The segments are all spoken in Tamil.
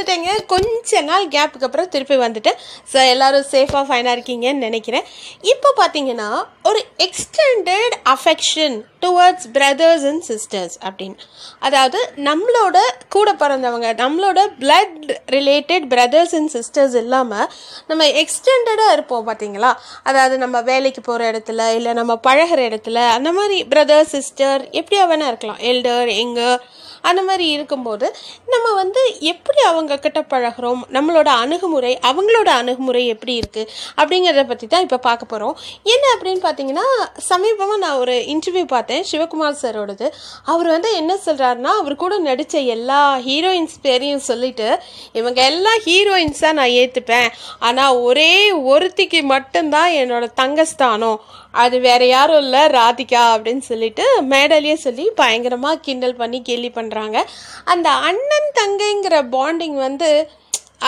வந்துட்டேங்க. கொஞ்ச நாள் கேப்புக்கு அப்புறம் திருப்பி வந்துட்டேன். ஸோ எல்லோரும் சேஃபாக ஃபைனாக இருக்கீங்கன்னு நினைக்கிறேன். இப்போ பார்த்தீங்கன்னா ஒரு extended affection towards brothers and sisters அப்படின்னு. அதாவது நம்மளோட கூட பிறந்தவங்க நம்மளோட blood related brothers and sisters இல்லாமல் நம்ம எக்ஸ்டெண்டடாக இருப்போம் பார்த்தீங்களா அதாவது நம்ம வேலைக்கு போகிற இடத்துல இல்லை நம்ம பழகுற இடத்துல அந்த மாதிரி பிரதர் சிஸ்டர் எப்படியா வேணால் இருக்கலாம். எல்டர் எங்கர் அந்த மாதிரி இருக்கும்போது நம்ம வந்து எப்படி அவங்க கிட்ட பழகுறோம் நம்மளோட அணுகுமுறை அவங்களோட அணுகுமுறை எப்படி இருக்குது அப்படிங்கிறத பற்றி தான் இப்போ பார்க்க போகிறோம் என்ன அப்படின்னு பார்த்தீங்கன்னா சமீபமாக நான் ஒரு இன்டர்வியூ பார்த்தேன் சிவகுமார் சாரோடது. அவர் வந்து என்ன சொல்கிறாருன்னா அவர் கூட நடித்த எல்லா ஹீரோயின்ஸ் பேரையும் சொல்லிட்டு இவங்க எல்லா ஹீரோயின்ஸாக நான் ஏற்றுப்பேன் ஆனால் ஒரே ஒருத்திக்கு மட்டும்தான் என்னோட தங்கஸ்தானம். அது வேற யாரும் இல்லை ராதிகா அப்படின்னு சொல்லிட்டு மேடலையே சொல்லி பயங்கரமாக கிண்டல் பண்ணி கேலி பண்ணுறாங்க அந்த அண்ணன் தங்கைங்கிற பாண்டிங் வந்து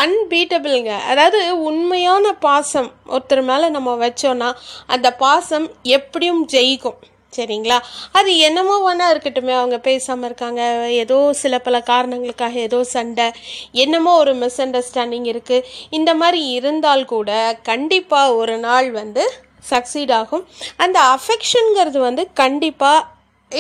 அன்பீட்டபிள்ங்க அதாவது உண்மையான பாசம் ஒருத்தர் மேலே நம்ம வச்சோன்னா அந்த பாசம் எப்படியும் ஜெயிக்கும். சரிங்களா? அது என்னமோ வேணா இருக்கட்டுமே அவங்க பேசாமல் இருக்காங்க. ஏதோ சில பல காரணங்களுக்காக ஏதோ சண்டை என்னமோ ஒரு மிஸ் அண்டர்ஸ்டாண்டிங் இருக்குது இந்த மாதிரி இருந்தால் கூட கண்டிப்பாக ஒரு நாள் வந்து சக்சீட் ஆகும். அந்த அஃபெக்ஷனுங்கிறது வந்து கண்டிப்பாக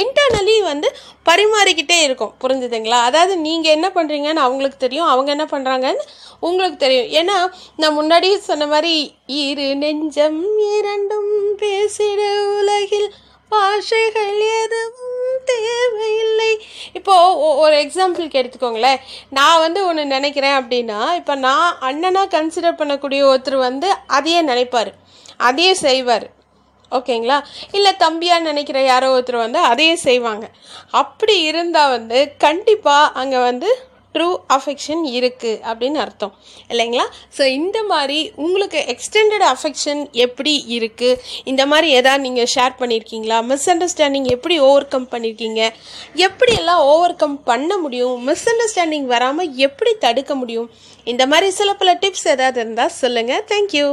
இன்டர்னலி வந்து பரிமாறிக்கிட்டே இருக்கும். புரிஞ்சுதுங்களா? அதாவது நீங்கள் என்ன பண்ணுறீங்கன்னு அவங்களுக்கு தெரியும். அவங்க என்ன பண்ணுறாங்கன்னு உங்களுக்கு தெரியும். ஏன்னா நான் முன்னாடியே சொன்ன மாதிரி இரு நெஞ்சம் இரண்டும் பேசிட உலகில் பாஷைகள் எதுவும் தேவையில்லை. இப்போது ஒரு எக்ஸாம்பிளுக்கு எடுத்துக்கோங்களேன் நான் வந்து ஒன்று நினைக்கிறேன் அப்படின்னா இப்போ நான் அண்ணனாக கன்சிடர் பண்ணக்கூடிய ஒருத்தர் வந்து அதையே நினைப்பார். அதையே செய்வார். ஓகேங்களா? இல்லை தம்பியாக நினைக்கிற யாரோ ஒருத்தர் வந்து அதையே செய்வாங்க. அப்படி இருந்தால் வந்து கண்டிப்பாக அங்கே வந்து ட்ரூ அஃபெக்ஷன் இருக்குது அப்படின்னு அர்த்தம். இல்லைங்களா? ஸோ இந்த மாதிரி உங்களுக்கு எக்ஸ்டெண்டட் அஃபெக்ஷன் எப்படி இருக்குது இந்த மாதிரி எதாவது நீங்கள் ஷேர் பண்ணியிருக்கீங்களா மிஸ் அண்டர்ஸ்டாண்டிங் எப்படி ஓவர் கம் பண்ணியிருக்கீங்க எப்படியெல்லாம் ஓவர் கம் பண்ண முடியும்? மிஸ் அண்டர்ஸ்டாண்டிங் வராமல் எப்படி தடுக்க முடியும்? இந்த மாதிரி சில பல டிப்ஸ் ஏதாவது இருந்தால் சொல்லுங்கள் தேங்க்யூ